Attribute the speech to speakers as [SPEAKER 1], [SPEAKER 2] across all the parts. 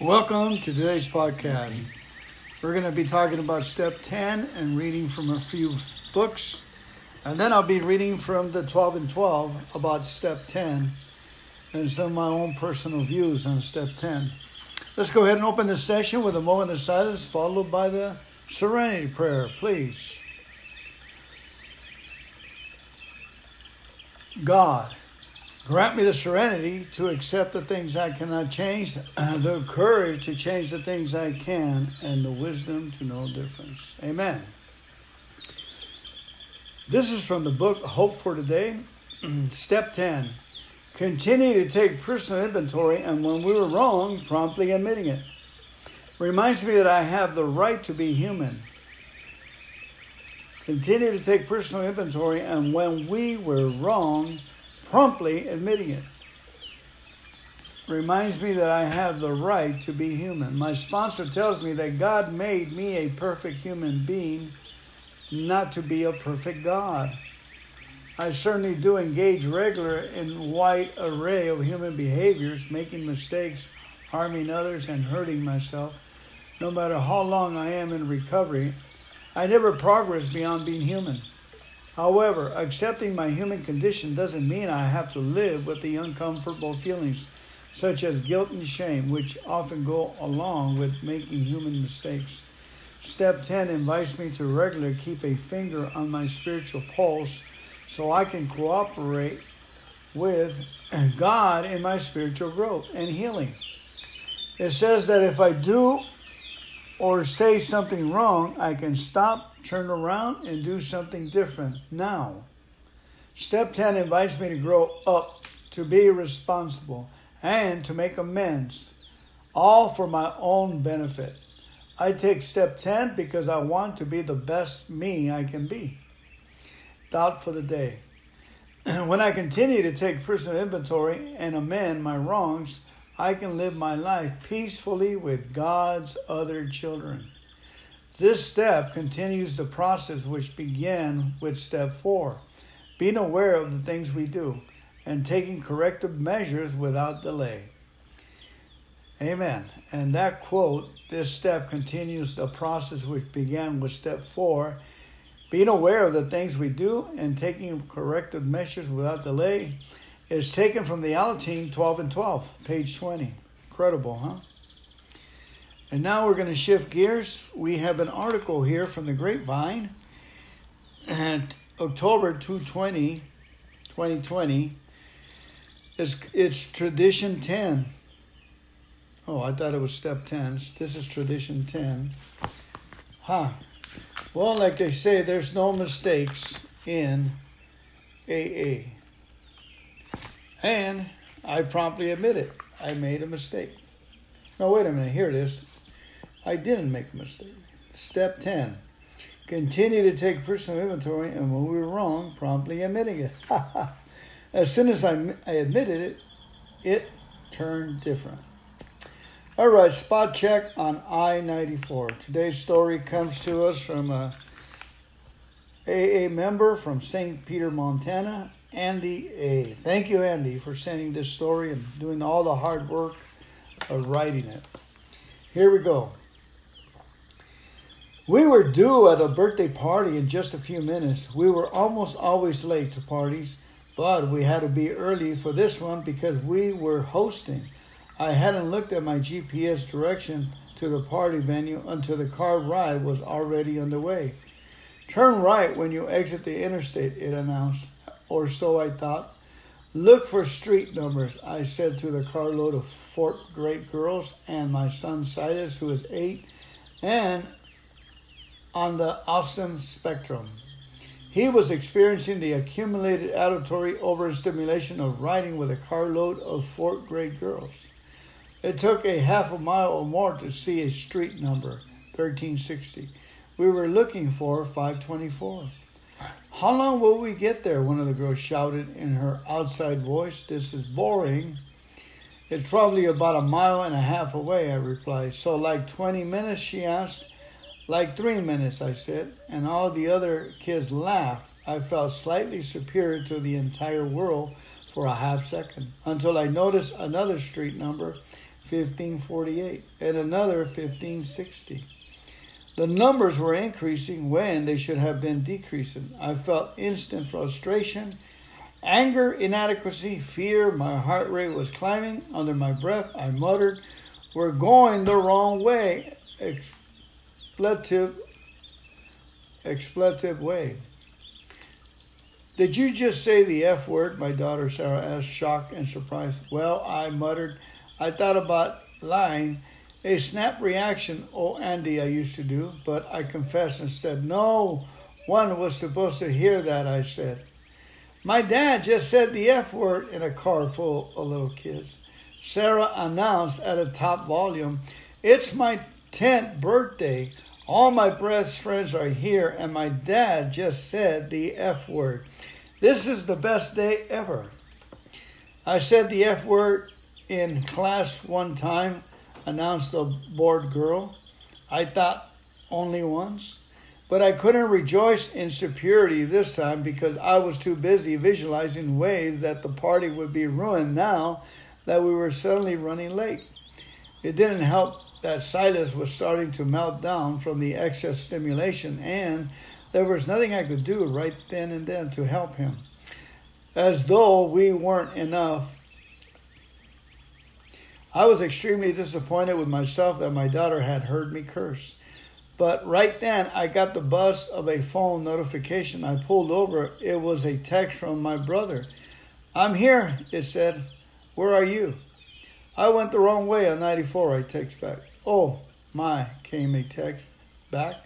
[SPEAKER 1] Welcome to today's podcast. We're going to be talking about step 10 and reading from a few books. And then I'll be reading from the 12 and 12 about step 10 and some of my own personal views on step 10. Let's go ahead and open the session with a moment of silence followed by the serenity prayer, please. God, grant me the serenity to accept the things I cannot change, the courage to change the things I can, and the wisdom to know difference. Amen. This is from the book Hope for Today, Step 10. Continue to take personal inventory, and when we were wrong, promptly admitting it. Reminds me that I have the right to be human. Continue to take personal inventory, and when we were wrong, promptly admitting it. Reminds me that I have the right to be human. My sponsor tells me that God made me a perfect human being not to be a perfect God. I certainly do engage regular in wide array of human behaviors, making mistakes, harming others, and hurting myself. No matter how long I am in recovery, I never progress beyond being human. However, accepting my human condition doesn't mean I have to live with the uncomfortable feelings, such as guilt and shame, which often go along with making human mistakes. Step 10 invites me to regularly keep a finger on my spiritual pulse so I can cooperate with God in my spiritual growth and healing. It says that if I do or say something wrong, I can stop, turn around, and do something different now. Step 10 invites me to grow up, to be responsible, and to make amends, all for my own benefit. I take step 10 because I want to be the best me I can be. Thought for the day. when I continue to take personal inventory and amend my wrongs, I can live my life peacefully with God's other children. This step continues the process which began with step four being aware of the things we do and taking corrective measures without delay. Amen. And that quote, this step continues the process which began with step four, being aware of the things we do and taking corrective measures without delay, is taken from the Alateen 12 and 12, page 20. Incredible, huh? And now we're going to shift gears. We have an article here from the Grapevine at October 220, 2020. It's, it's Tradition 10 Oh, I thought it was step 10. This is tradition 10. Huh. Well, like they say, there's no mistakes in AA. And I promptly admit it. I made a mistake. No, wait a minute. Here it is. I didn't make a mistake. Step 10. Continue to take personal inventory, and when we were wrong, promptly admitting it. as soon as I, I admitted it, it turned different. All right, spot check on I 94. Today's story comes to us from a AA member from St. Peter, Montana, Andy A. Thank you, Andy, for sending this story and doing all the hard work of writing it. Here we go. We were due at a birthday party in just a few minutes. We were almost always late to parties, but we had to be early for this one because we were hosting. I hadn't looked at my GPS direction to the party venue until the car ride was already underway. Turn right when you exit the interstate, it announced, or so I thought. Look for street numbers, I said to the carload of four great girls and my son Silas, who is eight, and on the awesome spectrum. He was experiencing the accumulated auditory overstimulation of riding with a carload of four great girls. It took a half a mile or more to see a street number, 1360. We were looking for 524. How long will we get there? One of the girls shouted in her outside voice. This is boring. It's probably about a mile and a half away, I replied. So, like 20 minutes, she asked. Like three minutes, I said, and all the other kids laughed. I felt slightly superior to the entire world for a half second until I noticed another street number 1548, and another 1560. The numbers were increasing when they should have been decreasing. I felt instant frustration, anger, inadequacy, fear. My heart rate was climbing. Under my breath, I muttered, We're going the wrong way. Expletive, expletive way. Did you just say the F word? My daughter Sarah asked, shocked and surprised. Well, I muttered. I thought about lying a snap reaction, oh Andy, I used to do, but I confessed and said, No one was supposed to hear that, I said. My dad just said the F word in a car full of little kids. Sarah announced at a top volume, It's my 10th birthday. All my best friends are here, and my dad just said the F word. This is the best day ever. I said the F word in class one time announced the bored girl. I thought only once. But I couldn't rejoice in security this time because I was too busy visualizing ways that the party would be ruined now that we were suddenly running late. It didn't help that Silas was starting to melt down from the excess stimulation, and there was nothing I could do right then and then to help him. As though we weren't enough, I was extremely disappointed with myself that my daughter had heard me curse. But right then, I got the buzz of a phone notification. I pulled over. It was a text from my brother. I'm here, it said. Where are you? I went the wrong way on 94, I text back. Oh, my, came a text back.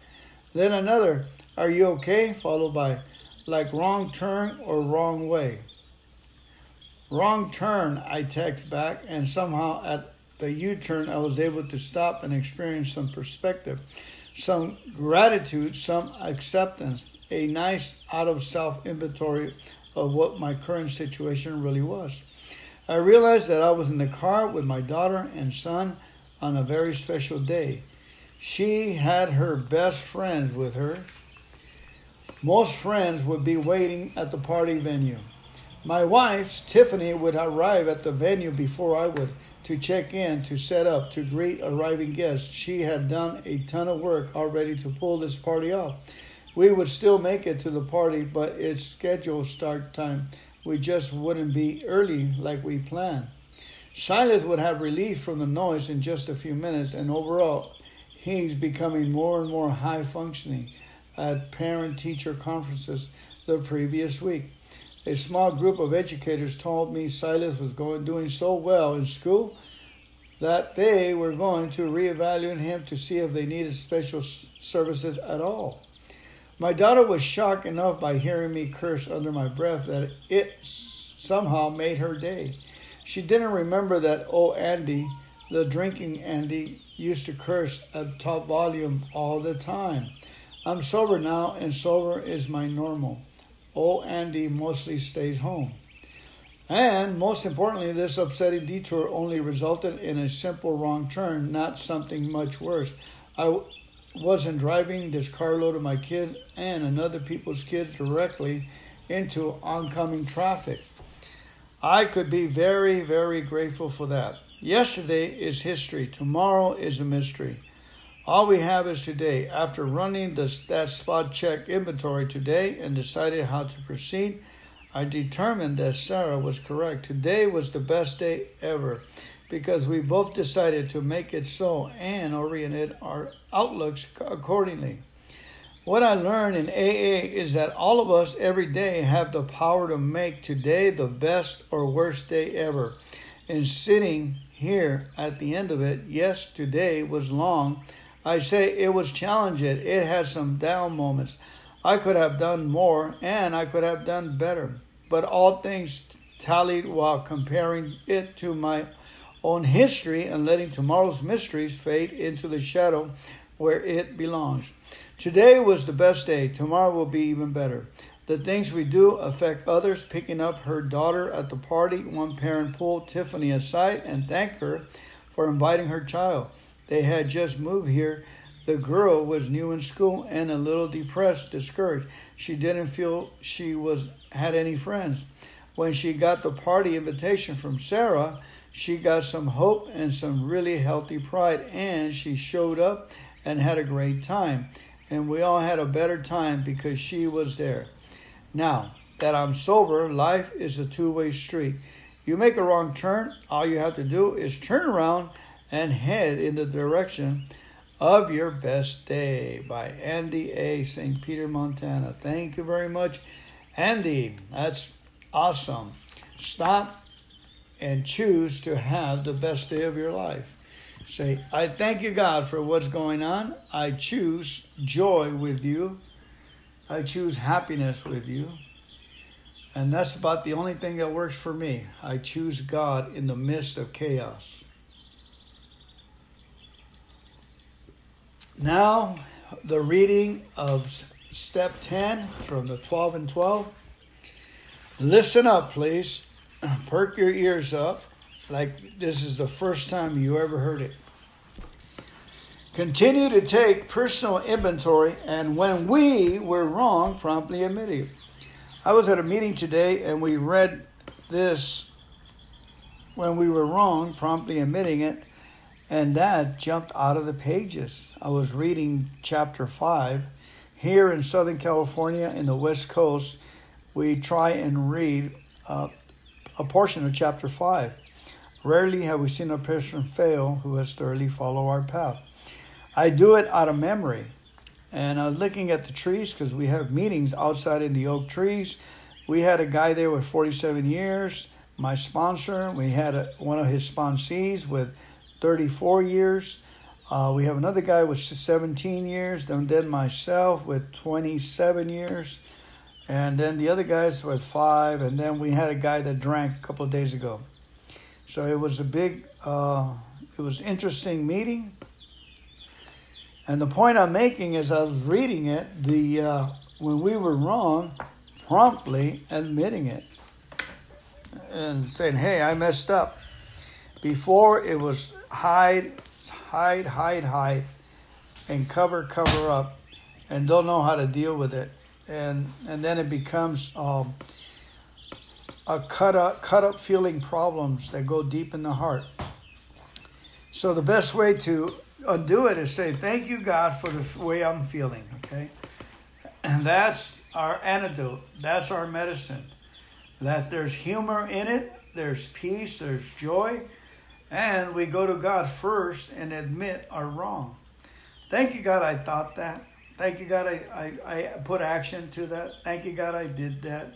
[SPEAKER 1] Then another, Are you okay? followed by, like wrong turn or wrong way. Wrong turn, I text back, and somehow at the U turn, I was able to stop and experience some perspective, some gratitude, some acceptance, a nice out of self inventory of what my current situation really was. I realized that I was in the car with my daughter and son on a very special day. She had her best friends with her. Most friends would be waiting at the party venue. My wife, Tiffany, would arrive at the venue before I would to check in, to set up, to greet arriving guests. She had done a ton of work already to pull this party off. We would still make it to the party, but its scheduled start time, we just wouldn't be early like we planned. Silas would have relief from the noise in just a few minutes, and overall, he's becoming more and more high functioning at parent teacher conferences the previous week. A small group of educators told me Silas was going doing so well in school that they were going to reevaluate him to see if they needed special services at all. My daughter was shocked enough by hearing me curse under my breath that it somehow made her day. She didn't remember that old Andy, the drinking Andy, used to curse at top volume all the time. I'm sober now, and sober is my normal. Oh, Andy mostly stays home. And most importantly, this upsetting detour only resulted in a simple wrong turn, not something much worse. I wasn't driving this carload of my kids and another people's kids directly into oncoming traffic. I could be very, very grateful for that. Yesterday is history, tomorrow is a mystery. All we have is today. After running the, that spot check inventory today and decided how to proceed, I determined that Sarah was correct. Today was the best day ever because we both decided to make it so and oriented our outlooks accordingly. What I learned in AA is that all of us every day have the power to make today the best or worst day ever. And sitting here at the end of it, yes, today was long I say it was challenging. It had some down moments. I could have done more and I could have done better. But all things tallied while comparing it to my own history and letting tomorrow's mysteries fade into the shadow where it belongs. Today was the best day. Tomorrow will be even better. The things we do affect others. Picking up her daughter at the party, one parent pulled Tiffany aside and thanked her for inviting her child. They had just moved here. The girl was new in school and a little depressed, discouraged. She didn't feel she was had any friends. When she got the party invitation from Sarah, She got some hope and some really healthy pride, and she showed up and had a great time. And we all had a better time because she was there. Now that I'm sober, life is a two way street. You make a wrong turn, all you have to do is turn around and head in the direction of your best day by Andy A. St. Peter, Montana. Thank you very much, Andy. That's awesome. Stop and choose to have the best day of your life. Say, I thank you, God, for what's going on. I choose joy with you. I choose happiness with you. And that's about the only thing that works for me. I choose God in the midst of chaos. Now, the reading of step 10 from the 12 and 12. Listen up, please. Perk your ears up like this is the first time you ever heard it. Continue to take personal inventory, and when we were wrong, promptly admit it. I was at a meeting today and we read this when we were wrong, promptly admitting it, and that jumped out of the pages. I was reading chapter 5. Here in Southern California, in the West Coast, we try and read uh, a portion of chapter 5. Rarely have we seen a person fail who has thoroughly followed our path. I do it out of memory. And I was looking at the trees because we have meetings outside in the oak trees. We had a guy there with 47 years, my sponsor. We had a, one of his sponsees with 34 years. Uh, we have another guy with 17 years, and then myself with 27 years, and then the other guys with five, and then we had a guy that drank a couple of days ago. So it was a big, uh, it was interesting meeting. And the point I'm making is I was reading it, the uh, when we were wrong, promptly admitting it and saying, "Hey, I messed up." Before it was hide, hide, hide, hide, and cover, cover up, and don't know how to deal with it, and and then it becomes um, a cut up, cut up feeling problems that go deep in the heart. So the best way to undo it is say, Thank you, God, for the way I'm feeling. Okay? And that's our antidote. That's our medicine. That there's humor in it, there's peace, there's joy, and we go to God first and admit our wrong. Thank you, God, I thought that. Thank you, God, I, I, I put action to that. Thank you, God, I did that.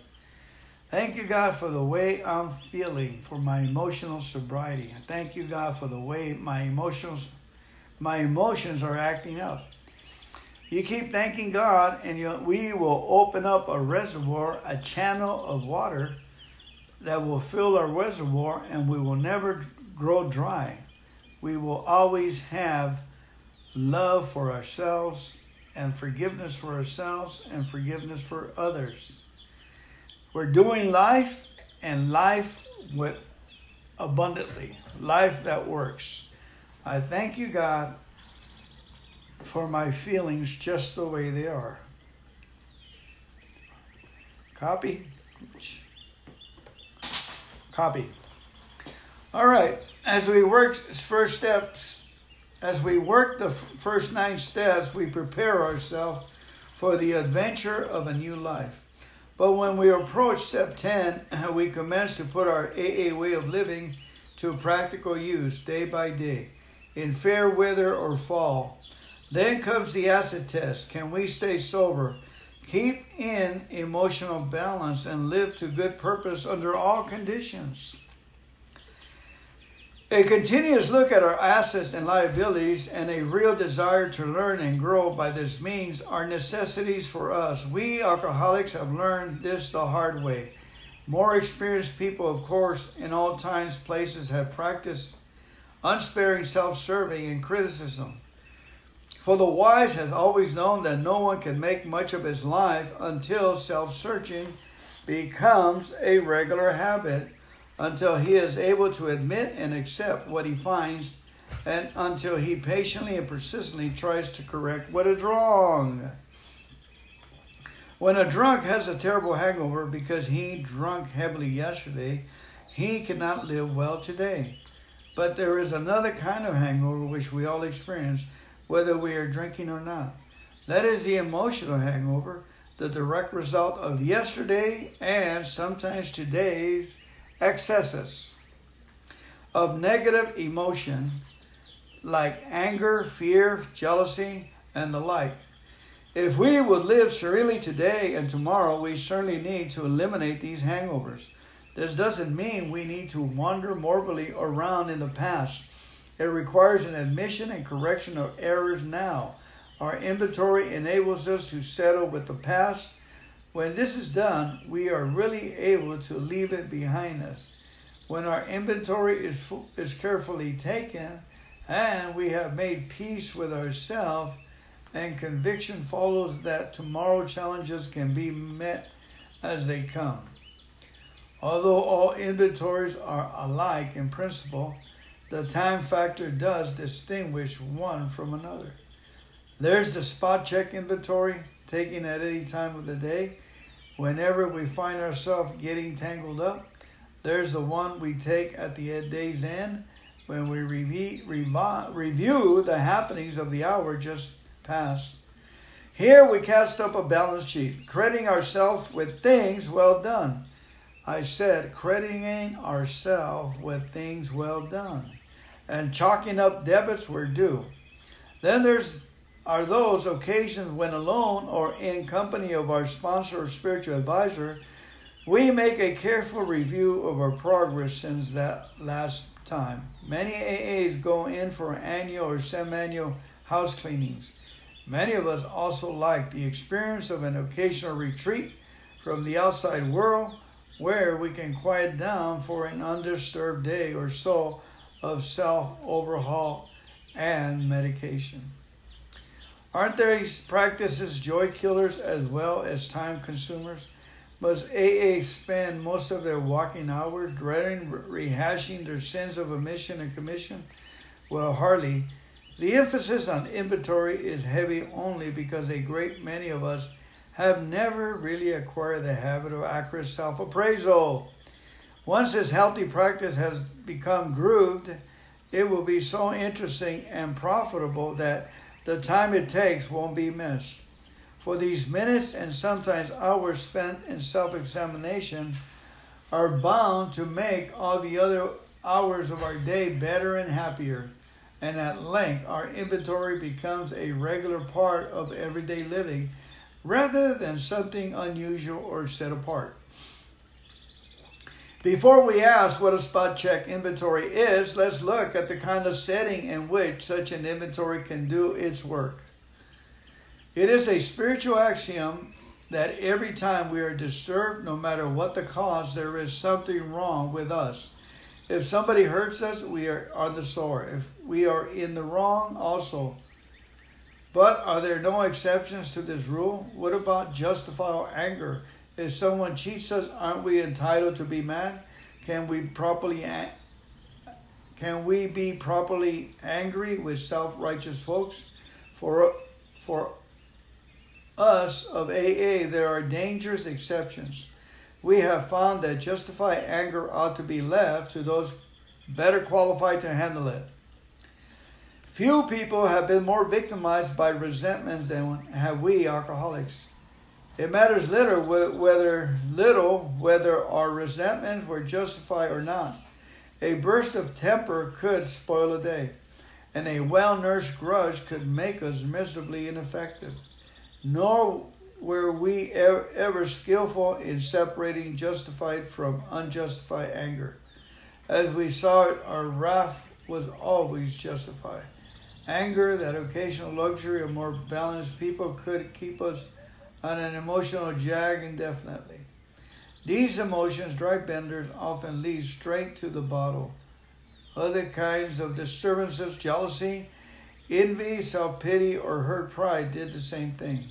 [SPEAKER 1] Thank you, God, for the way I'm feeling, for my emotional sobriety. Thank you, God, for the way my emotions my emotions are acting up. You keep thanking God, and you, we will open up a reservoir, a channel of water that will fill our reservoir, and we will never grow dry. We will always have love for ourselves and forgiveness for ourselves and forgiveness for others. We're doing life and life with abundantly, life that works. I thank you, God, for my feelings just the way they are. Copy. Copy. All right. As we work first steps, as we work the first nine steps, we prepare ourselves for the adventure of a new life. But when we approach step 10, we commence to put our AA way of living to practical use day by day in fair weather or fall. Then comes the acid test. Can we stay sober? Keep in emotional balance and live to good purpose under all conditions. A continuous look at our assets and liabilities and a real desire to learn and grow by this means are necessities for us. We alcoholics have learned this the hard way. More experienced people, of course, in all times, places have practiced unsparing self serving, and criticism. For the wise has always known that no one can make much of his life until self searching becomes a regular habit, until he is able to admit and accept what he finds, and until he patiently and persistently tries to correct what is wrong. When a drunk has a terrible hangover because he drank heavily yesterday, he cannot live well today. But there is another kind of hangover which we all experience, whether we are drinking or not. That is the emotional hangover, the direct result of yesterday and sometimes today's excesses of negative emotion like anger, fear, jealousy, and the like. If we would live serenely today and tomorrow, we certainly need to eliminate these hangovers. This doesn't mean we need to wander morbidly around in the past. It requires an admission and correction of errors now. Our inventory enables us to settle with the past. When this is done, we are really able to leave it behind us. When our inventory is, is carefully taken and we have made peace with ourselves, and conviction follows that tomorrow challenges can be met as they come. Although all inventories are alike in principle, the time factor does distinguish one from another. There's the spot check inventory taken at any time of the day. Whenever we find ourselves getting tangled up, there's the one we take at the day's end when we review, review the happenings of the hour just past. Here we cast up a balance sheet, crediting ourselves with things well done I said, crediting ourselves with things well done and chalking up debits where due. Then there's are those occasions when alone or in company of our sponsor or spiritual advisor, we make a careful review of our progress since that last time. Many AAs go in for annual or semi-annual house cleanings. Many of us also like the experience of an occasional retreat from the outside world where we can quiet down for an undisturbed day or so of self overhaul and medication. Aren't these practices joy killers as well as time consumers? Must AA spend most of their walking hours dreading rehashing their sins of omission and commission? Well, hardly. The emphasis on inventory is heavy only because a great many of us have never really acquired the habit of accurate self appraisal. Once this healthy practice has become grooved, it will be so interesting and profitable that the time it takes won't be missed. For these minutes and sometimes hours spent in self examination are bound to make all the other hours of our day better and happier. And at length, our inventory becomes a regular part of everyday living rather than something unusual or set apart. Before we ask what a spot check inventory is, let's look at the kind of setting in which such an inventory can do its work. It is a spiritual axiom that every time we are disturbed, no matter what the cause, there is something wrong with us. If somebody hurts us, we are on the sore. If we are in the wrong, also but are there no exceptions to this rule? What about justifiable anger? If someone cheats us, aren't we entitled to be mad? Can we properly can we be properly angry with self-righteous folks? For for us of AA, there are dangerous exceptions. We have found that justified anger ought to be left to those better qualified to handle it. Few people have been more victimized by resentments than have we alcoholics. It matters little whether little whether our resentments were justified or not. A burst of temper could spoil a day, and a well-nursed grudge could make us miserably ineffective. Nor were we ever, ever skillful in separating justified from unjustified anger. As we saw it, our wrath was always justified. Anger, that occasional luxury of more balanced people, could keep us on an emotional jag indefinitely. These emotions, dry benders, often lead straight to the bottle. Other kinds of disturbances, jealousy, envy, self pity, or hurt pride did the same thing.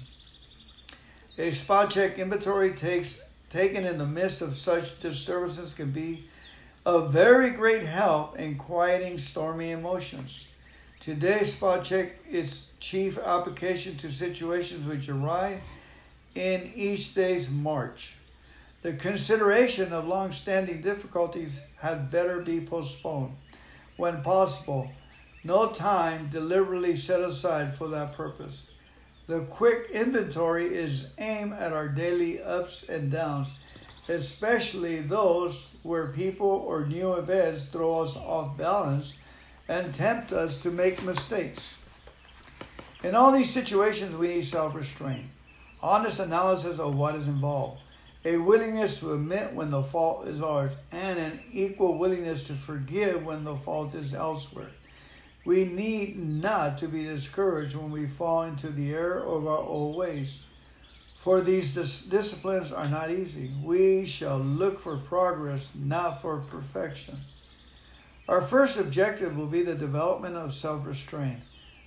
[SPEAKER 1] A spot check inventory takes, taken in the midst of such disturbances can be of very great help in quieting stormy emotions. Today's spot check is chief application to situations which arise in each day's march. The consideration of long standing difficulties had better be postponed. when possible, no time deliberately set aside for that purpose. The quick inventory is aimed at our daily ups and downs, especially those where people or new events throw us off balance and tempt us to make mistakes. In all these situations, we need self restraint, honest analysis of what is involved, a willingness to admit when the fault is ours, and an equal willingness to forgive when the fault is elsewhere. We need not to be discouraged when we fall into the error of our old ways. For these dis- disciplines are not easy. We shall look for progress, not for perfection. Our first objective will be the development of self restraint.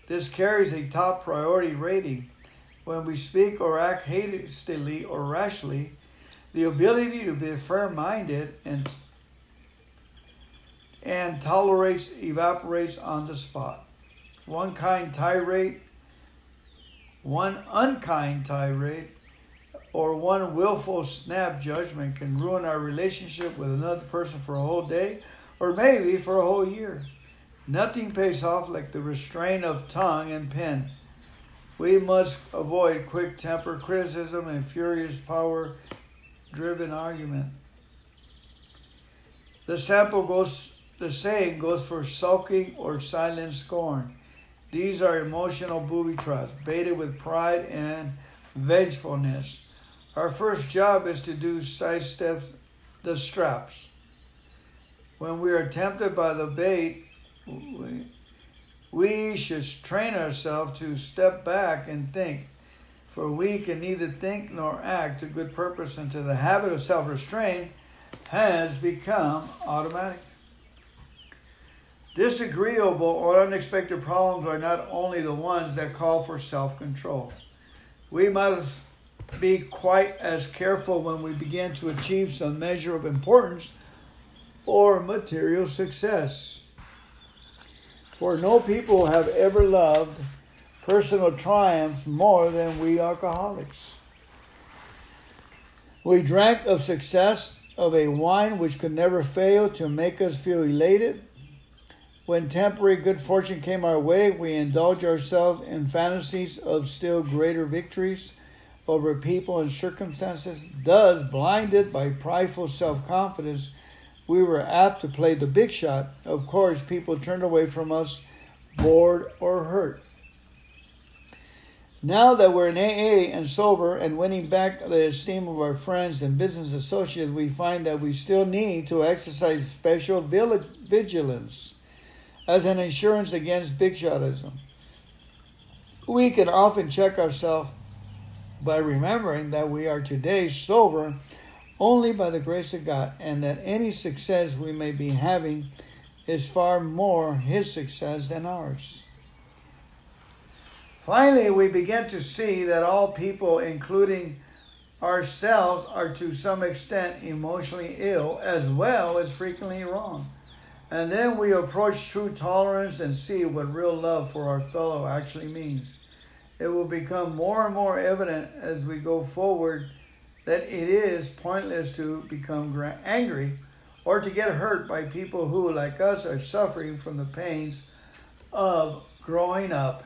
[SPEAKER 1] This carries a top priority rating. When we speak or act hastily or rashly, the ability to be firm minded and and tolerates evaporates on the spot. One kind tirade, one unkind tirade, or one willful snap judgment can ruin our relationship with another person for a whole day or maybe for a whole year. Nothing pays off like the restraint of tongue and pen. We must avoid quick temper, criticism, and furious power driven argument. The sample goes the saying goes for sulking or silent scorn. These are emotional booby traps, baited with pride and vengefulness. Our first job is to do sidestep the straps. When we are tempted by the bait, we, we should train ourselves to step back and think, for we can neither think nor act to good purpose until the habit of self restraint has become automatic. Disagreeable or unexpected problems are not only the ones that call for self control. We must be quite as careful when we begin to achieve some measure of importance or material success. For no people have ever loved personal triumphs more than we alcoholics. We drank of success of a wine which could never fail to make us feel elated when temporary good fortune came our way, we indulged ourselves in fantasies of still greater victories over people and circumstances. Thus, blinded by prideful self confidence, we were apt to play the big shot. Of course, people turned away from us, bored or hurt. Now that we're in AA and sober and winning back the esteem of our friends and business associates, we find that we still need to exercise special vigilance as an insurance against big shotism. We can often check ourselves by remembering that we are today sober only by the grace of God and that any success we may be having is far more His success than ours. Finally, we begin to see that all people, including ourselves, are to some extent emotionally ill as well as frequently wrong. And then we approach true tolerance and see what real love for our fellow actually means. It will become more and more evident as we go forward that it is pointless to become angry or to get hurt by people who, like us, are suffering from the pains of growing up.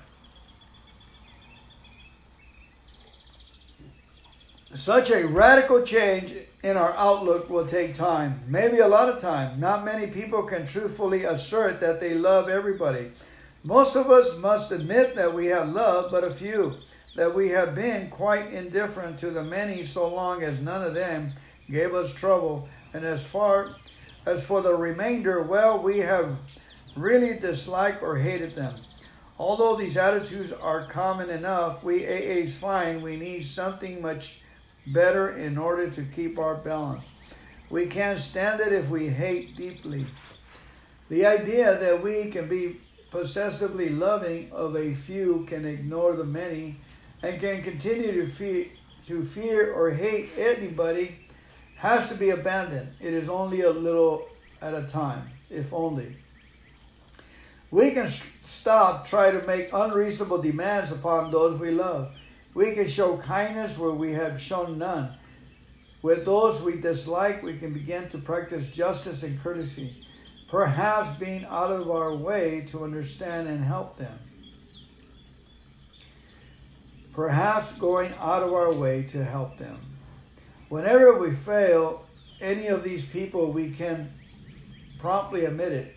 [SPEAKER 1] Such a radical change in our outlook will take time, maybe a lot of time. Not many people can truthfully assert that they love everybody. Most of us must admit that we have loved but a few, that we have been quite indifferent to the many so long as none of them gave us trouble. And as far as for the remainder, well, we have really disliked or hated them. Although these attitudes are common enough, we AAs find we need something much better in order to keep our balance. We can't stand it if we hate deeply. The idea that we can be possessively loving of a few can ignore the many and can continue to fear, to fear or hate anybody has to be abandoned. It is only a little at a time, if only. We can stop trying to make unreasonable demands upon those we love. We can show kindness where we have shown none. With those we dislike, we can begin to practice justice and courtesy. perhaps being out of our way to understand and help them. Perhaps going out of our way to help them. Whenever we fail any of these people, we can promptly admit it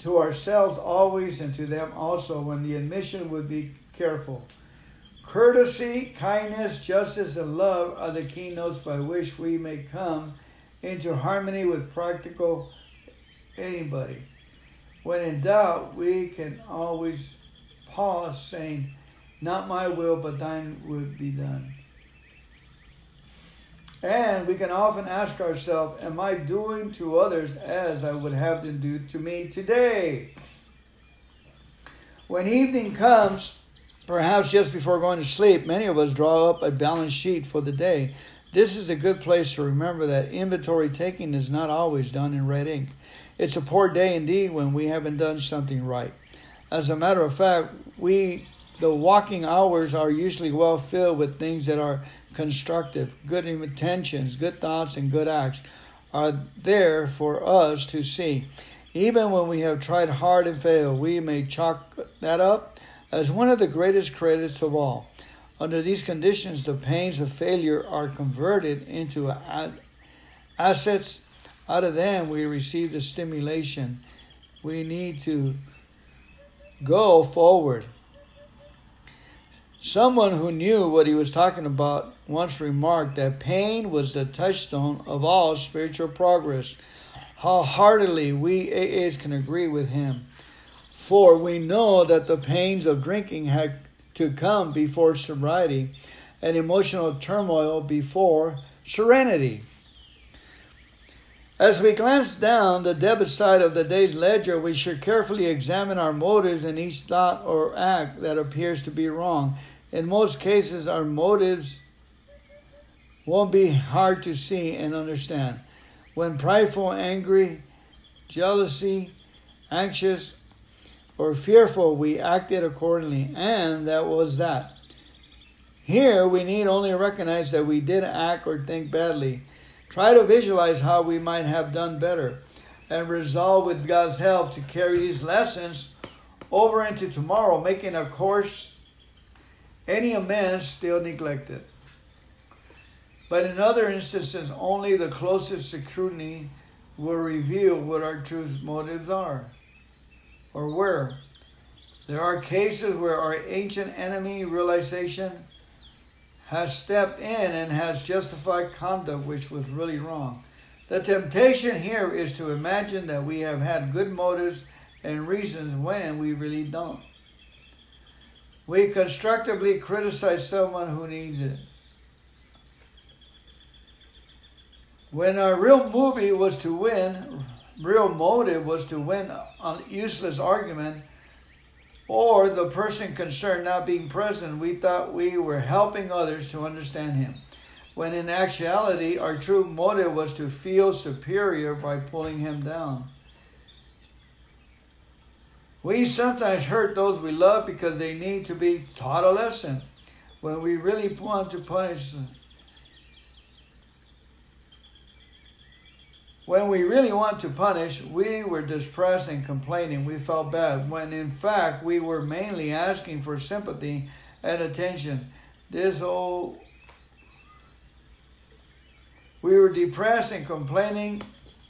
[SPEAKER 1] to ourselves always and to them also when the admission would be careful. Courtesy, kindness, justice, and love are the keynotes by which we may come into harmony with practical anybody. When in doubt, we can always pause saying, Not my will, but thine would be done. And we can often ask ourselves, Am I doing to others as I would have them do to me today? When evening comes, perhaps just before going to sleep, many of us draw up a balance sheet for the day. This is a good place to remember that inventory taking is not always done in red ink. It's a poor day indeed when we haven't done something right. As a matter of fact, we the walking hours are usually well filled with things that are constructive, good intentions, good thoughts, and good acts are there for us to see. Even when we have tried hard and failed, we may chalk that up as one of the greatest credits of all. Under these conditions, the pains of failure are converted into assets out of them, we receive the stimulation. We need to go forward. Someone who knew what he was talking about once remarked that pain was the touchstone of all spiritual progress. How heartily we AAs can agree with him. For we know that the pains of drinking had to come before sobriety and emotional turmoil before serenity. As we glance down the debit side of the day's ledger, we should carefully examine our motives in each thought or act that appears to be wrong. In most cases, our motives won't be hard to see and understand. When prideful, angry, jealousy, anxious, or fearful, we acted accordingly, and that was that. Here, we need only recognize that we did act or think badly Try to visualize how we might have done better and resolve with God's help to carry these lessons over into tomorrow, making a course any amends still neglected. But in other instances, only the closest scrutiny will reveal what our true motives are or were. There are cases where our ancient enemy realization has stepped in and has justified conduct which was really wrong. The temptation here is to imagine that we have had good motives and reasons when we really don't. We constructively criticize someone who needs it. When our real movie was to win, real motive was to win a useless argument, or the person concerned not being present, we thought we were helping others to understand him, when in actuality our true motive was to feel superior by pulling him down. We sometimes hurt those we love because they need to be taught a lesson when we really want to punish them. When we really want to punish, we were distressed and complaining. We felt bad, when in fact we were mainly asking for sympathy and attention. This whole. We were depressed and complaining.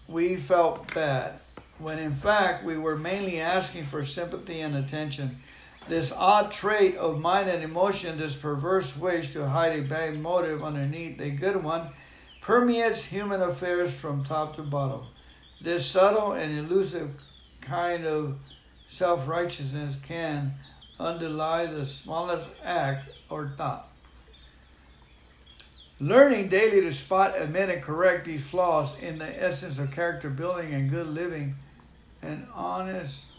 [SPEAKER 1] We felt bad, when in fact we were mainly asking for sympathy and attention. This odd trait of mind and emotion, this perverse wish to hide a bad motive underneath a good one, permeates human affairs from top to bottom. This subtle and elusive kind of self righteousness can underlie the smallest act or thought. Learning daily to spot, admit, and correct these flaws in the essence of character building and good living, and honest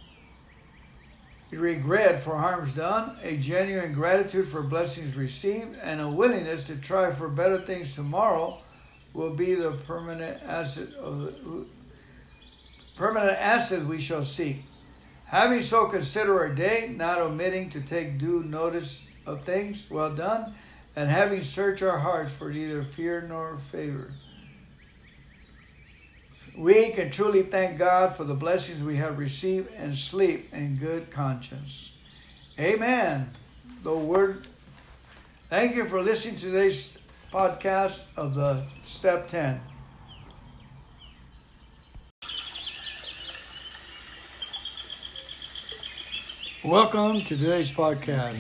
[SPEAKER 1] regret for harms done, a genuine gratitude for blessings received, and a willingness to try for better things tomorrow will be the permanent asset of the permanent asset we shall seek. Having so consider our day, not omitting to take due notice of things well done, and having searched our hearts for neither fear nor favor. We can truly thank God for the blessings we have received and sleep in good conscience. Amen. The word. Thank you for listening to today's podcast of the Step 10. Welcome to today's podcast.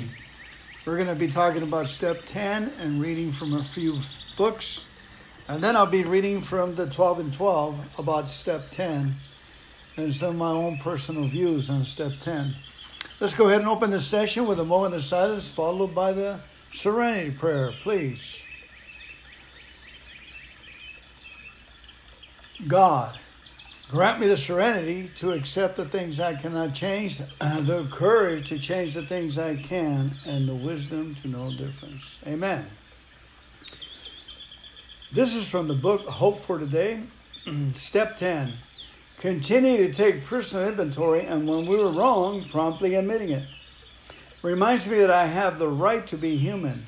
[SPEAKER 1] We're going to be talking about step 10 and reading from a few books. And then I'll be reading from the 12 and 12 about step 10 and some of my own personal views on step 10. Let's go ahead and open the session with a moment of silence followed by the serenity prayer, please. God, Grant me the serenity to accept the things I cannot change, the courage to change the things I can, and the wisdom to know difference. Amen. This is from the book Hope for Today, Step 10. Continue to take personal inventory, and when we were wrong, promptly admitting it. Reminds me that I have the right to be human.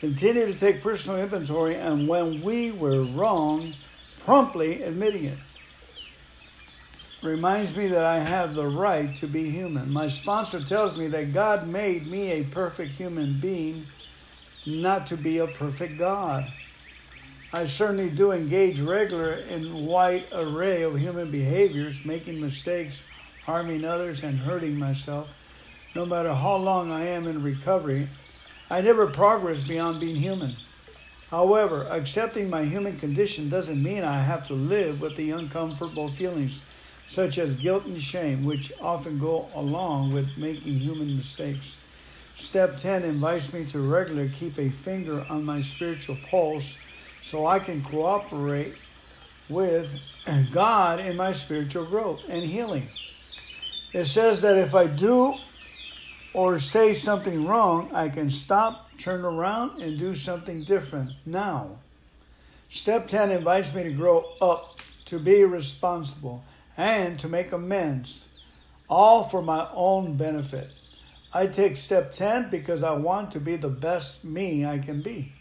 [SPEAKER 1] Continue to take personal inventory, and when we were wrong, promptly admitting it. Reminds me that I have the right to be human. My sponsor tells me that God made me a perfect human being, not to be a perfect God. I certainly do engage regular in wide array of human behaviors, making mistakes, harming others, and hurting myself. No matter how long I am in recovery, I never progress beyond being human. However, accepting my human condition doesn't mean I have to live with the uncomfortable feelings such as guilt and shame, which often go along with making human mistakes. Step 10 invites me to regularly keep a finger on my spiritual pulse so I can cooperate with God in my spiritual growth and healing. It says that if I do or say something wrong, I can stop turn around and do something different now. Step 10 invites me to grow up, to be responsible, and to make amends, all for my own benefit. I take step 10 because I want to be the best me I can be.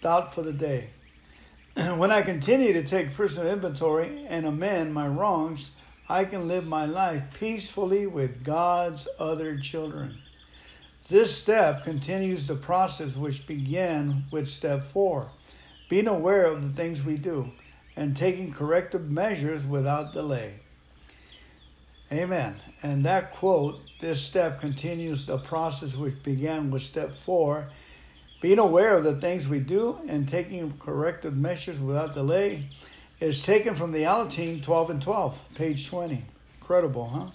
[SPEAKER 1] Thought for the day. when I continue to take personal inventory and amend my wrongs, I can live my life peacefully with God's other children. This step continues the process which began with step four being aware of the things we do and taking corrective measures without delay. Amen. And that quote, this step continues the process which began with step four being aware of the things we do and taking corrective measures without delay is taken from the Alateen 12 and 12, page 20. Incredible, huh?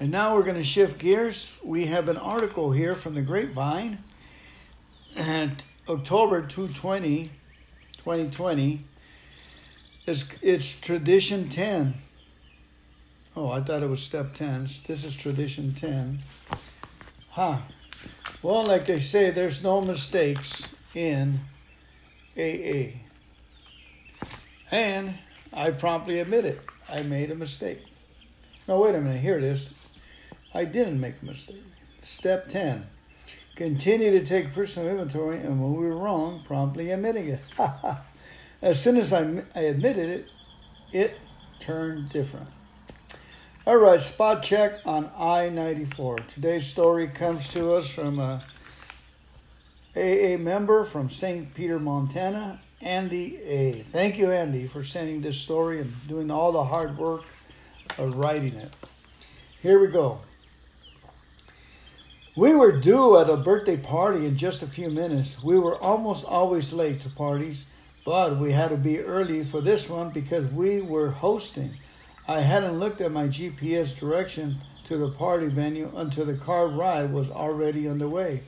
[SPEAKER 1] And now we're going to shift gears. We have an article here from the Grapevine at October 220, 2020. It's, it's Tradition 10. Oh, I thought it was Step 10. This is Tradition 10. Huh. Well, like they say, there's no mistakes in AA. And I promptly admit it. I made a mistake. No, wait a minute. Here it is. I didn't make a mistake. Step 10 continue to take personal inventory and when we were wrong, promptly admitting it. as soon as I, I admitted it, it turned different. All right, spot check on I 94. Today's story comes to us from a AA member from St. Peter, Montana, Andy A. Thank you, Andy, for sending this story and doing all the hard work of writing it. Here we go. We were due at a birthday party in just a few minutes. We were almost always late to parties, but we had to be early for this one because we were hosting. I hadn't looked at my GPS direction to the party venue until the car ride was already underway.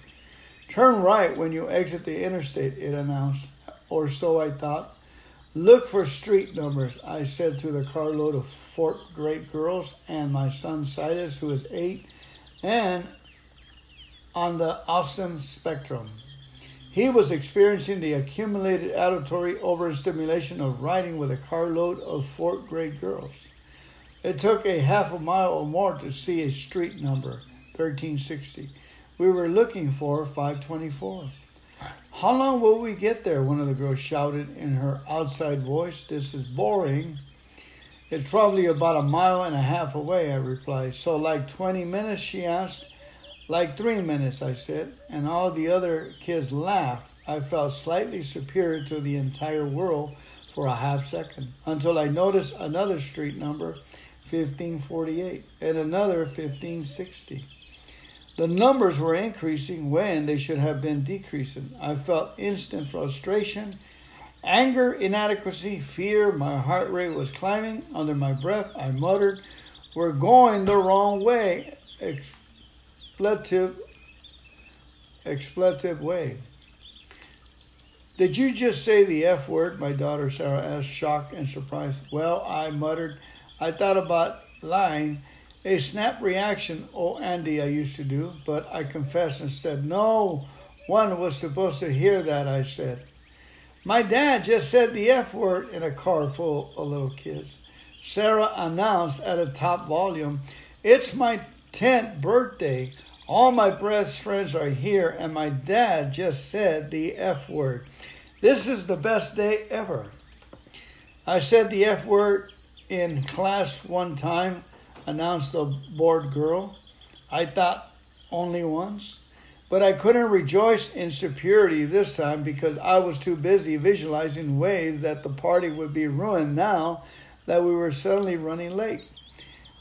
[SPEAKER 1] Turn right when you exit the interstate, it announced, or so I thought. Look for street numbers, I said to the carload of four great girls and my son Silas, who is eight, and on the autism spectrum. He was experiencing the accumulated auditory overstimulation of riding with a carload of fourth grade girls. It took a half a mile or more to see a street number, 1360. We were looking for 524. How long will we get there? One of the girls shouted in her outside voice. This is boring. It's probably about a mile and a half away, I replied. So, like 20 minutes, she asked. Like three minutes, I said, and all the other kids laughed. I felt slightly superior to the entire world for a half second until I noticed another street number, 1548, and another 1560. The numbers were increasing when they should have been decreasing. I felt instant frustration, anger, inadequacy, fear. My heart rate was climbing. Under my breath, I muttered, We're going the wrong way. Expletive, expletive way. Did you just say the F word? My daughter Sarah asked, shocked and surprised. Well, I muttered. I thought about lying a snap reaction, oh Andy, I used to do, but I confessed and said, No one was supposed to hear that, I said. My dad just said the F word in a car full of little kids. Sarah announced at a top volume, It's my 10th birthday. All my best friends are here, and my dad just said the F word. This is the best day ever. I said the F word in class one time announced the bored girl. I thought only once. But I couldn't rejoice in security this time because I was too busy visualizing ways that the party would be ruined now that we were suddenly running late.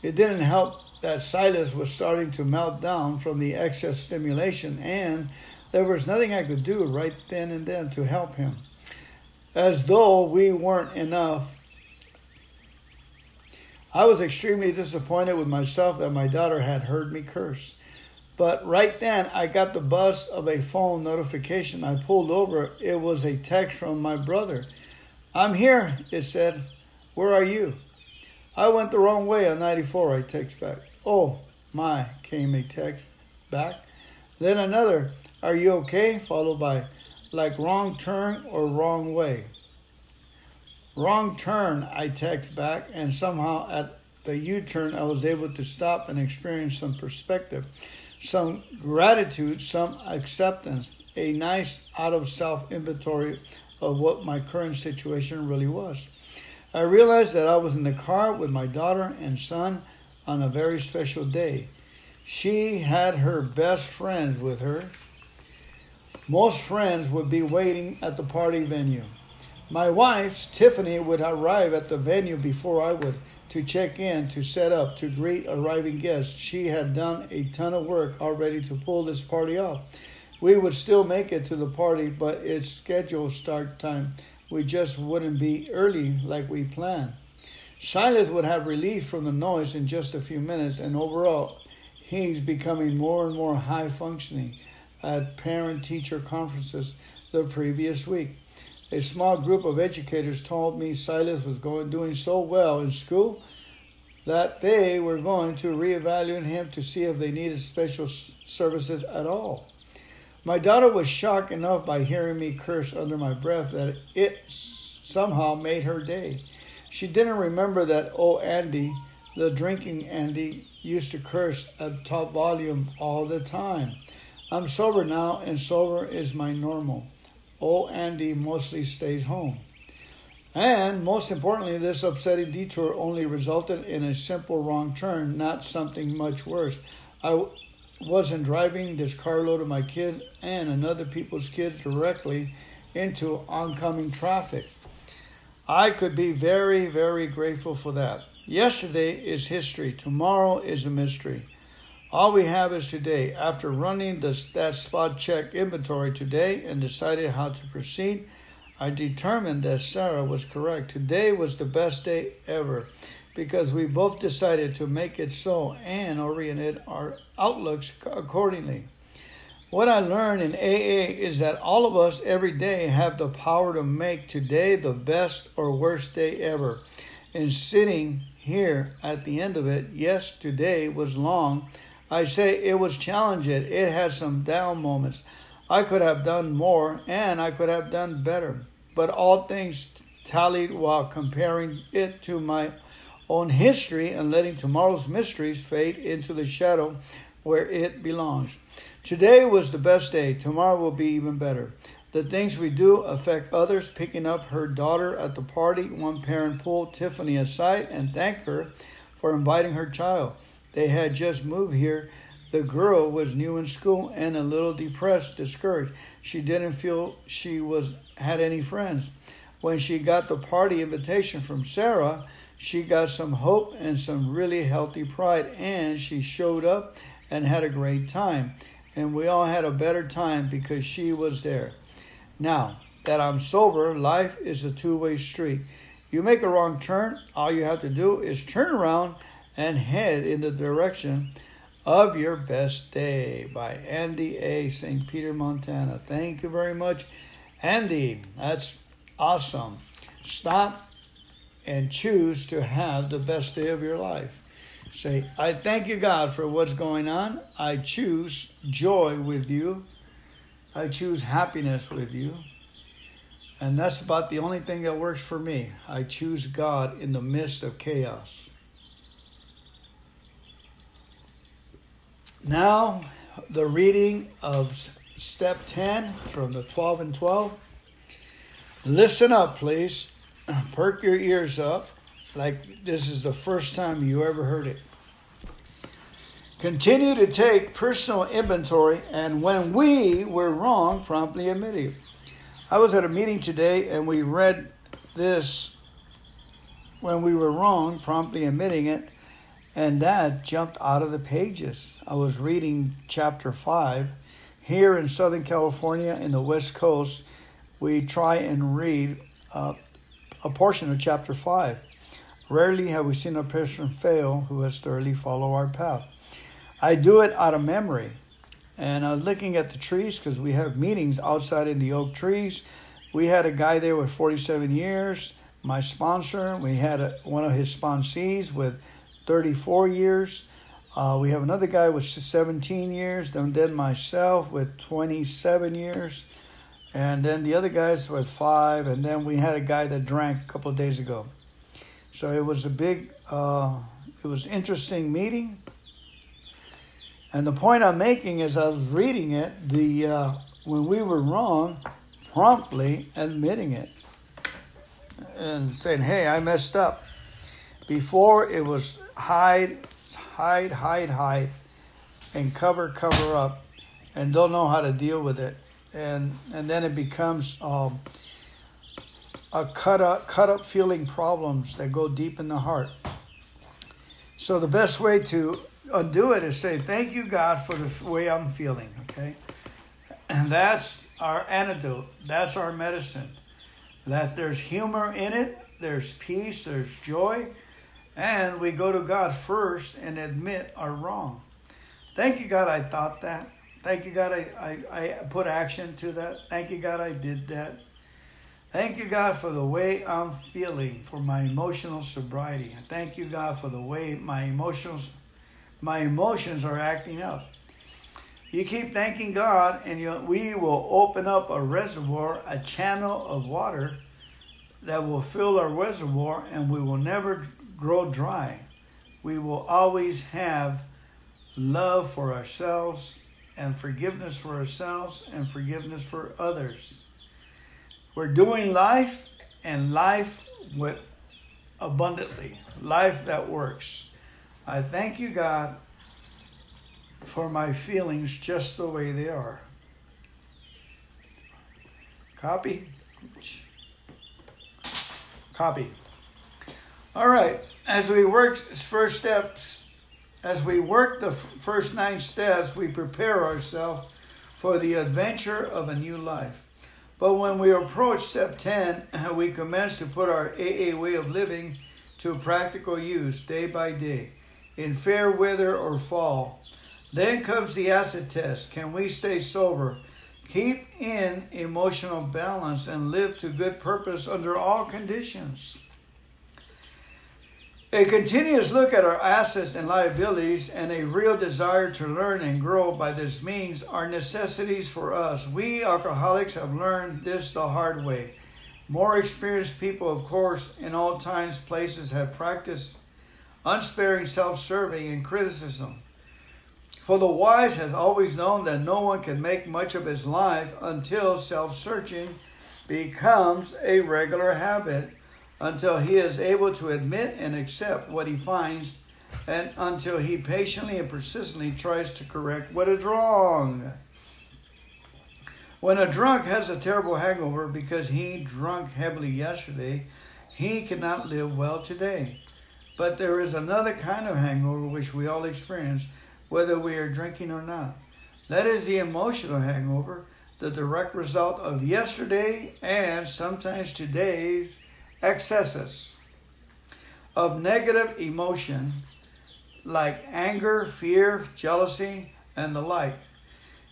[SPEAKER 1] It didn't help that Silas was starting to melt down from the excess stimulation, and there was nothing I could do right then and then to help him. As though we weren't enough, I was extremely disappointed with myself that my daughter had heard me curse. But right then, I got the buzz of a phone notification. I pulled over. It was a text from my brother. I'm here, it said. Where are you? I went the wrong way on 94, I text back. Oh, my, came a text back. Then another, Are you okay? followed by, like wrong turn or wrong way. Wrong turn, I text back, and somehow at the U turn, I was able to stop and experience some perspective, some gratitude, some acceptance, a nice out of self inventory of what my current situation really was. I realized that I was in the car with my daughter and son on a very special day. She had her best friends with her. Most friends would be waiting at the party venue. My wife, Tiffany, would arrive at the venue before I would to check in, to set up, to greet arriving guests. She had done a ton of work already to pull this party off. We would still make it to the party, but its scheduled start time, we just wouldn't be early like we planned. Silas would have relief from the noise in just a few minutes, and overall, he's becoming more and more high functioning at parent teacher conferences the previous week. A small group of educators told me Silas was going doing so well in school that they were going to reevaluate him to see if they needed special services at all. My daughter was shocked enough by hearing me curse under my breath that it somehow made her day. She didn't remember that oh Andy, the drinking Andy, used to curse at top volume all the time. I'm sober now, and sober is my normal old Andy mostly stays home. And most importantly, this upsetting detour only resulted in a simple wrong turn, not something much worse. I wasn't driving this carload of my kids and another people's kids directly into oncoming traffic. I could be very, very grateful for that. Yesterday is history, tomorrow is a mystery. All we have is today. After running the, that spot check inventory today and decided how to proceed, I determined that Sarah was correct. Today was the best day ever because we both decided to make it so and oriented our outlooks accordingly. What I learned in AA is that all of us every day have the power to make today the best or worst day ever. And sitting here at the end of it, yes, today was long I say it was challenging. It had some down moments. I could have done more and I could have done better. But all things tallied while comparing it to my own history and letting tomorrow's mysteries fade into the shadow where it belongs. Today was the best day. Tomorrow will be even better. The things we do affect others. Picking up her daughter at the party, one parent pulled Tiffany aside and thanked her for inviting her child. They had just moved here. The girl was new in school and a little depressed, discouraged. She didn't feel she was had any friends. When she got the party invitation from Sarah, she got some hope and some really healthy pride, and she showed up and had a great time. And we all had a better time because she was there. Now that I'm sober, life is a two way street. You make a wrong turn, all you have to do is turn around and head in the direction of your best day by Andy A. St. Peter, Montana. Thank you very much, Andy. That's awesome. Stop and choose to have the best day of your life. Say, I thank you, God, for what's going on. I choose joy with you I choose happiness with you. And that's about the only thing that works for me. I choose God in the midst of chaos. Now, the reading of step 10 from the 12 and 12. Listen up, please. Perk your ears up like this is the first time you ever heard it. Continue to take personal inventory, and when we were wrong, promptly admit it. I was at a meeting today and we read this when we were wrong, promptly admitting it, and that jumped out of the pages. I was reading chapter 5. Here in Southern California, in the West Coast, we try and read uh, a portion of chapter 5. Rarely have we seen a person fail who has thoroughly followed our path. I do it out of memory. And I was looking at the trees because we have meetings outside in the oak trees. We had a guy there with 47 years, my sponsor. We had a, one of his sponsees with 34 years. Uh, we have another guy with 17 years, and then myself with 27 years, and then the other guys with five, and then we had a guy that drank a couple of days ago. So it was a big, uh, it was interesting meeting. And the point I'm making is I was reading it, the uh, when we were wrong, promptly admitting it and saying, "Hey, I messed up." Before it was hide, hide, hide, hide, and cover, cover up, and don't know how to deal with it, and and then it becomes um, a cut up, cut up feeling problems that go deep in the heart. So the best way to undo it is say, Thank you, God, for the way I'm feeling. Okay? And that's our antidote. That's our medicine. That there's humor in it, there's peace, there's joy, and we go to God first and admit our wrong. Thank you, God, I thought that. Thank you, God, I, I, I put action to that. Thank you, God, I did that. Thank you, God, for the way I'm feeling, for my emotional sobriety. Thank you, God, for the way my emotions my emotions are acting up. You keep thanking God, and you, we will open up a reservoir, a channel of water that will fill our reservoir, and we will never grow dry. We will always have love for ourselves and forgiveness for ourselves and forgiveness for others. We're doing life and life with abundantly, life that works. I thank you, God, for my feelings just the way they are. Copy? Copy. All right, as we work first steps, as we work the first nine steps, we prepare ourselves for the adventure of a new life. But when we approach step 10, we commence to put our AA way of living to practical use day by day in fair weather or fall. Then comes the acid test. Can we stay sober? Keep in emotional balance and live to good purpose under all conditions. A continuous look at our assets and liabilities and a real desire to learn and grow by this means are necessities for us. We alcoholics have learned this the hard way. More experienced people, of course, in all times, places have practiced unsparing self serving and criticism. For the wise has always known that no one can make much of his life until self searching becomes a regular habit, until he is able to admit and accept what he finds, and until he patiently and persistently tries to correct what is wrong. When a drunk has a terrible hangover because he drank heavily yesterday, he cannot live well today. But there is another kind of hangover which we all experience whether we are drinking or not. That is the emotional hangover, the direct result of yesterday and sometimes today's excesses of negative emotion like anger, fear, jealousy, and the like.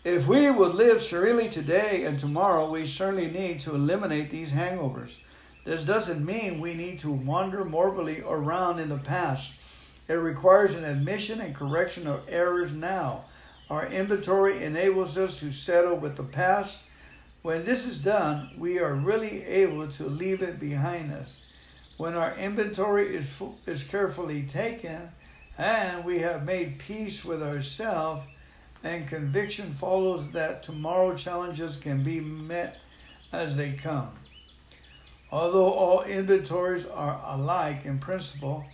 [SPEAKER 1] If we would live serenely today and tomorrow, we certainly need to eliminate these hangovers. This doesn't mean we need to wander morbidly around in the past it requires an admission and correction of errors now. Our inventory enables us to settle with the past. When this is done, we are really able to leave it behind us. When our inventory is, is carefully taken and we have made peace with ourselves, and conviction follows that tomorrow challenges can be met as they come. Although all inventories are alike in principle,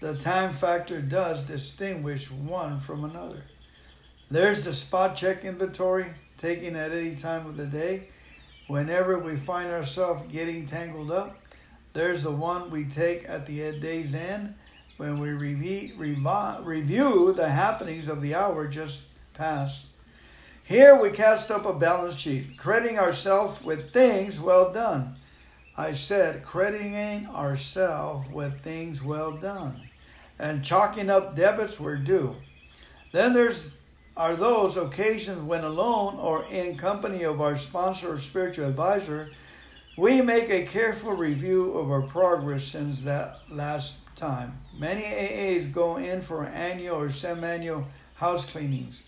[SPEAKER 1] the time factor does distinguish one from another. There's the spot check inventory taken at any time of the day. Whenever we find ourselves getting tangled up, there's the one we take at the day's end when we review, review the happenings of the hour just past. Here we cast up a balance sheet, crediting ourselves with things well done. I said, crediting ourselves with things well done and chalking up debits where due. Then there's are those occasions when alone or in company of our sponsor or spiritual advisor, we make a careful review of our progress since that last time. Many AAs go in for annual or semi-annual house cleanings.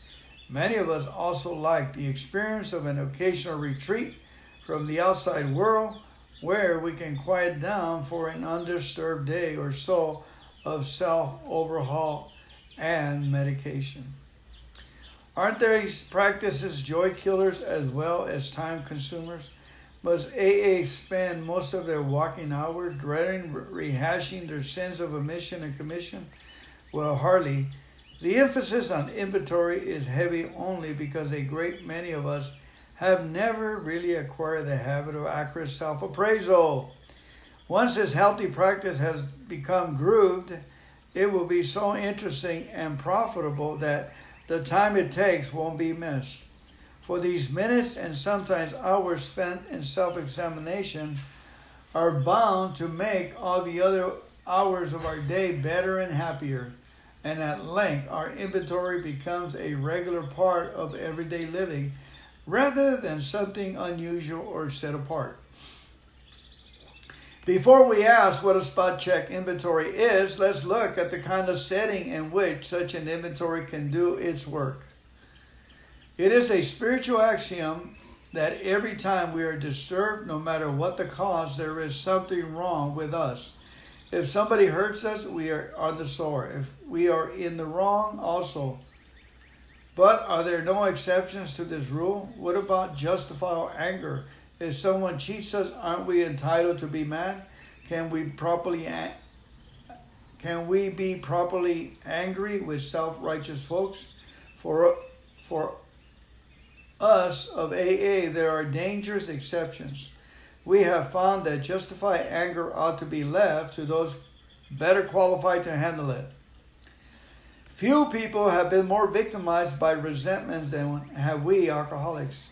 [SPEAKER 1] Many of us also like the experience of an occasional retreat from the outside world where we can quiet down for an undisturbed day or so of self overhaul and medication. Aren't these practices joy killers as well as time consumers? Must AA spend most of their walking hours dreading rehashing their sins of omission and commission? Well, hardly. The emphasis on inventory is heavy only because a great many of us have never really acquired the habit of accurate self appraisal. Once this healthy practice has become grooved, it will be so interesting and profitable that the time it takes won't be missed. For these minutes and sometimes hours spent in self examination are bound to make all the other hours of our day better and happier. And at length, our inventory becomes a regular part of everyday living rather than something unusual or set apart. Before we ask what a spot check inventory is, let's look at the kind of setting in which such an inventory can do its work. It is a spiritual axiom that every time we are disturbed, no matter what the cause, there is something wrong with us. If somebody hurts us, we are on the sore. If we are in the wrong, also. But are there no exceptions to this rule? What about justifiable anger? If someone cheats us, aren't we entitled to be mad? Can we properly can we be properly angry with self-righteous folks? For for us of AA, there are dangerous exceptions. We have found that justified anger ought to be left to those better qualified to handle it. Few people have been more victimized by resentments than have we alcoholics.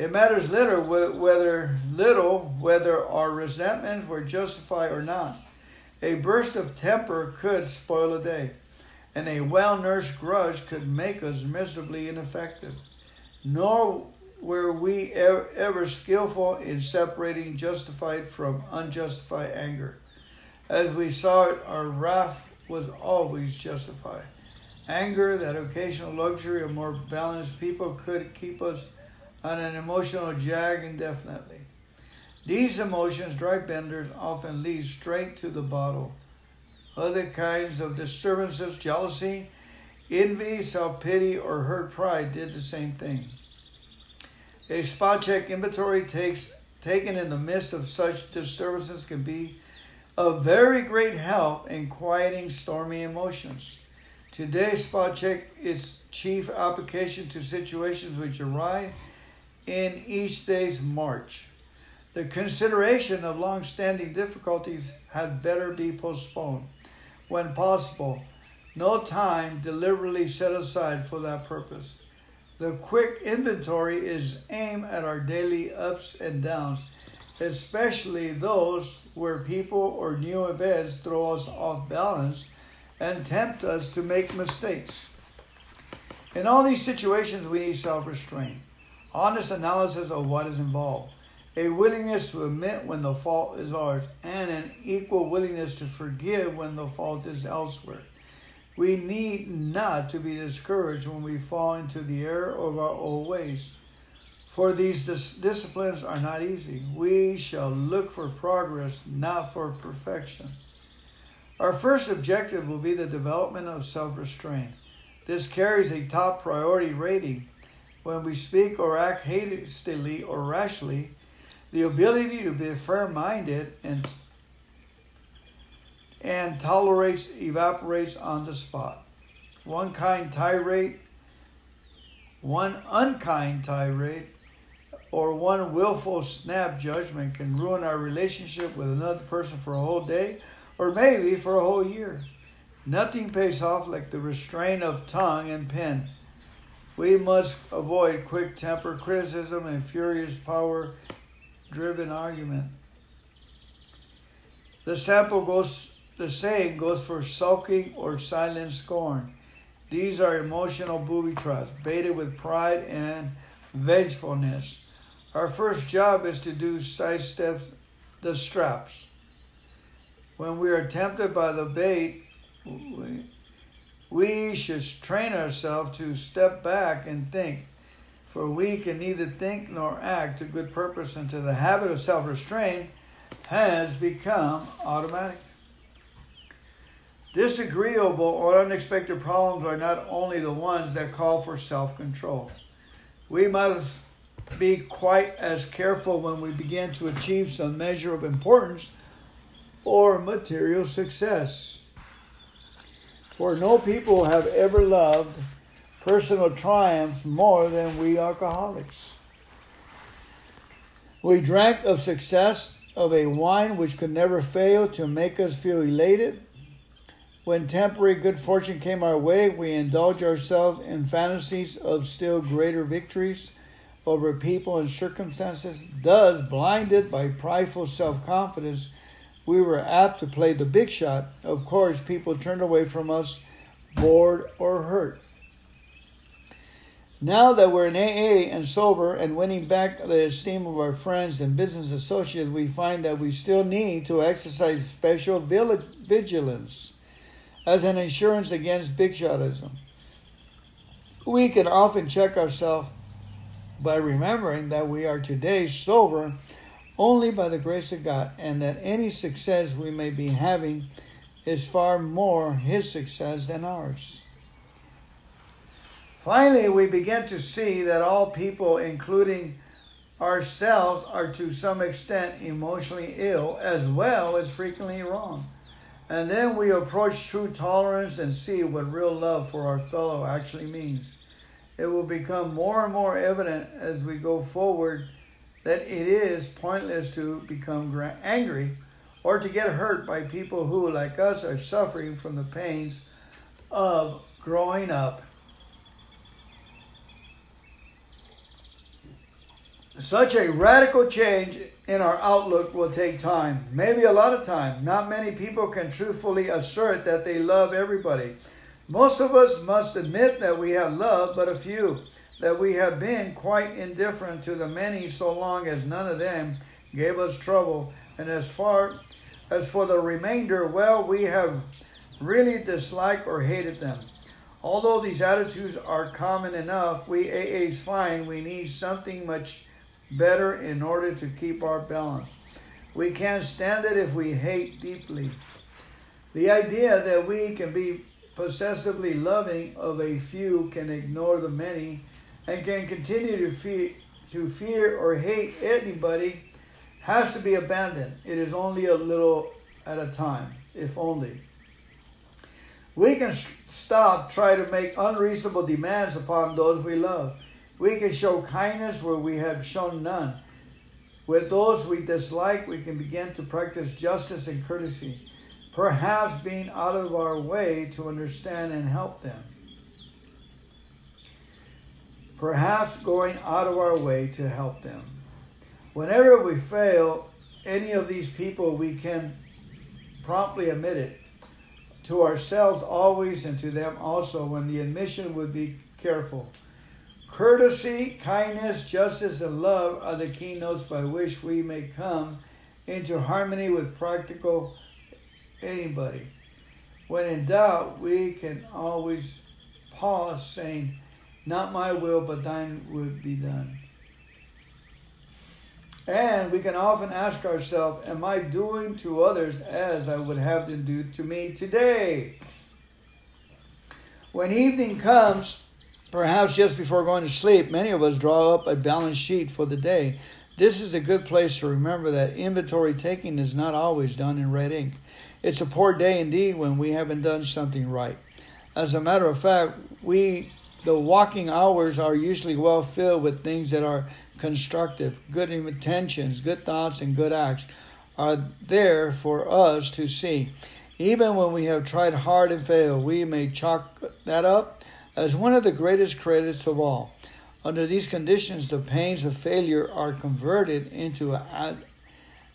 [SPEAKER 1] It matters little whether little whether our resentments were justified or not. A burst of temper could spoil a day, and a well nursed grudge could make us miserably ineffective. Nor were we ever ever skillful in separating justified from unjustified anger. As we saw it, our wrath was always justified. Anger, that occasional luxury of more balanced people, could keep us on an emotional jag indefinitely. These emotions, dry benders, often lead straight to the bottle. Other kinds of disturbances, jealousy, Envy, self pity, or hurt pride did the same thing. A spot check inventory takes, taken in the midst of such disturbances can be of very great help in quieting stormy emotions. Today's spot check is chief application to situations which arise in each day's march. The consideration of long standing difficulties had better be postponed when possible. No time deliberately set aside for that purpose. The quick inventory is aimed at our daily ups and downs, especially those where people or new events throw us off balance and tempt us to make mistakes. In all these situations, we need self restraint, honest analysis of what is involved a willingness to admit when the fault is ours, and an equal willingness to forgive when the fault is elsewhere. We need not to be discouraged when we fall into the error of our old ways. For these dis- disciplines are not easy. We shall look for progress, not for perfection. Our first objective will be the development of self restraint. This carries a top priority rating. When we speak or act hastily or rashly, the ability to be firm minded and and tolerates evaporates on the spot. One kind tirade, one unkind tirade, or one willful snap judgment can ruin our relationship with another person for a whole day or maybe for a whole year. Nothing pays off like the restraint of tongue and pen. We must avoid quick temper, criticism, and furious power driven argument. The sample goes the saying goes for sulking or silent scorn. These are emotional booby traps, baited with pride and vengefulness. Our first job is to do sidestep the straps. When we are tempted by the bait, we should train ourselves to step back and think for we can neither think nor act to good purpose until the habit of self restraint has become automatic. Disagreeable or unexpected problems are not only the ones that call for self control. We must be quite as careful when we begin to achieve some measure of importance or material success. For no people have ever loved personal triumphs more than we alcoholics. We drank of success of a wine which could never fail to make us feel elated. When temporary good fortune came our way, we indulged ourselves in fantasies of still greater victories over people and circumstances. Thus, blinded by prideful self confidence, we were apt to play the big shot. Of course, people turned away from us, bored or hurt. Now that we're in AA and sober and winning back the esteem of our friends and business associates, we find that we still need to exercise special vigilance as an insurance against big shotism. We can often check ourselves by remembering that we are today sober only by the grace of God and that any success we may be having is far more His success than ours. Finally, we begin to see that all people, including ourselves, are to some extent emotionally ill as well as frequently wrong. And then we approach true tolerance and see what real love for our fellow actually means. It will become more and more evident as we go forward that it is pointless to become angry or to get hurt by people who, like us, are suffering from the pains of growing up Such a radical change in our outlook will take time, maybe a lot of time. Not many people can truthfully assert that they love everybody. Most of us must admit that we have loved but a few, that we have been quite indifferent to the many so long as none of them gave us trouble. And as far as for the remainder, well, we have really disliked or hated them. Although these attitudes are common enough, we AAs find we need something much better in order to keep our balance. We can't stand it if we hate deeply. The idea that we can be possessively loving of a few can ignore the many and can continue to fear, to fear or hate anybody has to be abandoned. It is only a little at a time, if only. We can stop trying to make unreasonable demands upon those we love. We can show kindness where we have shown none. With those we dislike, we can begin to practice justice and courtesy, perhaps being out of our way to understand and help them. Perhaps going out of our way to help them. Whenever we fail any of these people, we can promptly admit it to ourselves always and to them also when the admission would be careful. Courtesy, kindness, justice, and love are the keynotes by which we may come into harmony with practical anybody. When in doubt, we can always pause saying, Not my will, but thine would be done. And we can often ask ourselves, Am I doing to others as I would have them do to me today? When evening comes, perhaps just before going to sleep, many of us draw up a balance sheet for the day. This is a good place to remember that inventory taking is not always done in red ink. It's a poor day indeed when we haven't done something right. As a matter of fact, we the walking hours are usually well filled with things that are constructive, good intentions, good thoughts, and good acts are there for us to see. Even when we have tried hard and failed, we may chalk that up as one of the greatest credits of all. Under these conditions, the pains of failure are converted into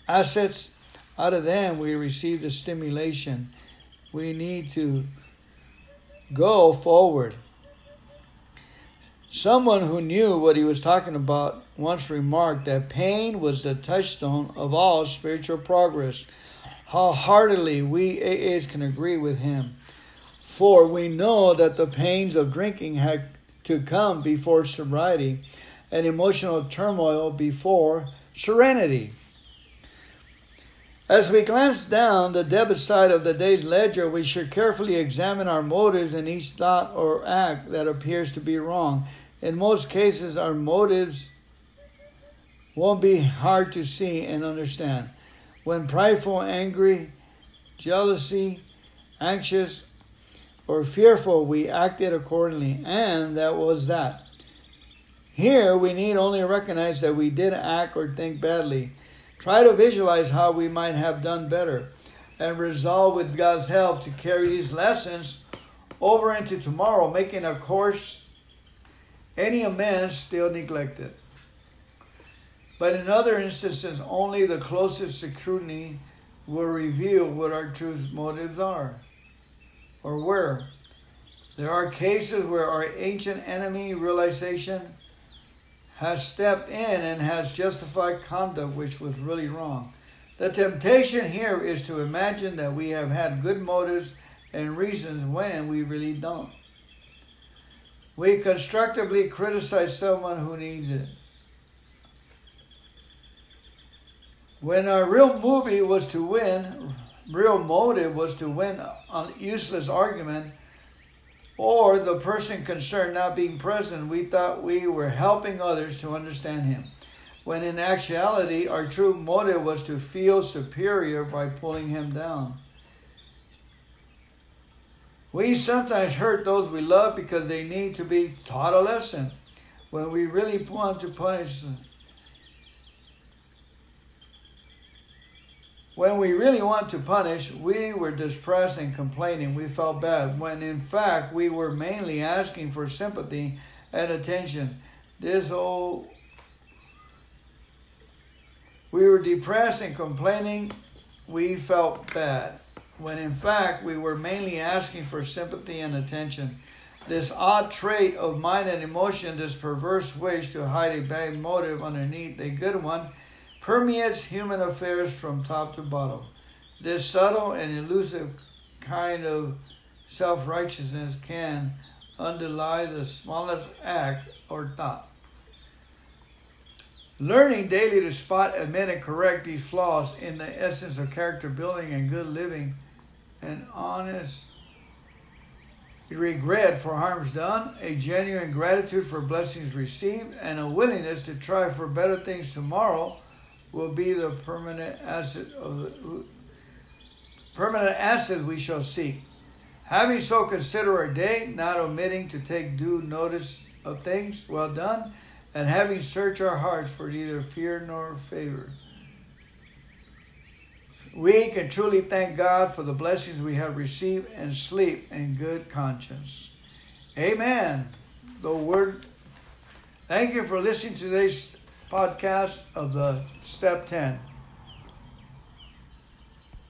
[SPEAKER 1] assets. Out of them, we receive the stimulation we need to go forward. Someone who knew what he was talking about once remarked that pain was the touchstone of all spiritual progress. How heartily we AAs can agree with him. For we know that the pains of drinking had to come before sobriety and emotional turmoil before serenity. As we glance down the debit side of the day's ledger, we should carefully examine our motives in each thought or act that appears to be wrong in most cases, our motives won't be hard to see and understand. When prideful, angry, jealousy, anxious, or fearful, we acted accordingly, and that was that. Here, we need only recognize that we did act or think badly. Try to visualize how we might have done better and resolve with God's help to carry these lessons over into tomorrow, making a course any amends still neglected. But in other instances, only the closest scrutiny will reveal what our true motives are or were. There are cases where our ancient enemy realization has stepped in and has justified conduct which was really wrong. The temptation here is to imagine that we have had good motives and reasons when we really don't. We constructively criticize someone who needs it. When our real movie was to win, real motive was to win a useless argument, or the person concerned not being present, we thought we were helping others to understand him. When in actuality, our true motive was to feel superior by pulling him down. We sometimes hurt those we love because they need to be taught a lesson when we really want to punish them. When we really want to punish, we were depressed and complaining. We felt bad, when in fact we were mainly asking for sympathy and attention. This whole. We were depressed and complaining. We felt bad when in fact we were mainly asking for sympathy and attention. This odd trait of mind and emotion, this perverse wish to hide a bad motive underneath a good one, permeates human affairs from top to bottom. This subtle and elusive kind of self righteousness can underlie the smallest act or thought. Learning daily to spot, admit, and correct these flaws in the essence of character building and good living an honest regret for harms done, a genuine gratitude for blessings received, and a willingness to try for better things tomorrow will be the permanent asset of the permanent asset we shall seek. Having so consider our day, not omitting to take due notice of things well done, and having searched our hearts for neither fear nor favor. We can truly thank God for the blessings we have received and sleep in good conscience. Amen. The word. Thank you for listening to today's podcast of the Step 10.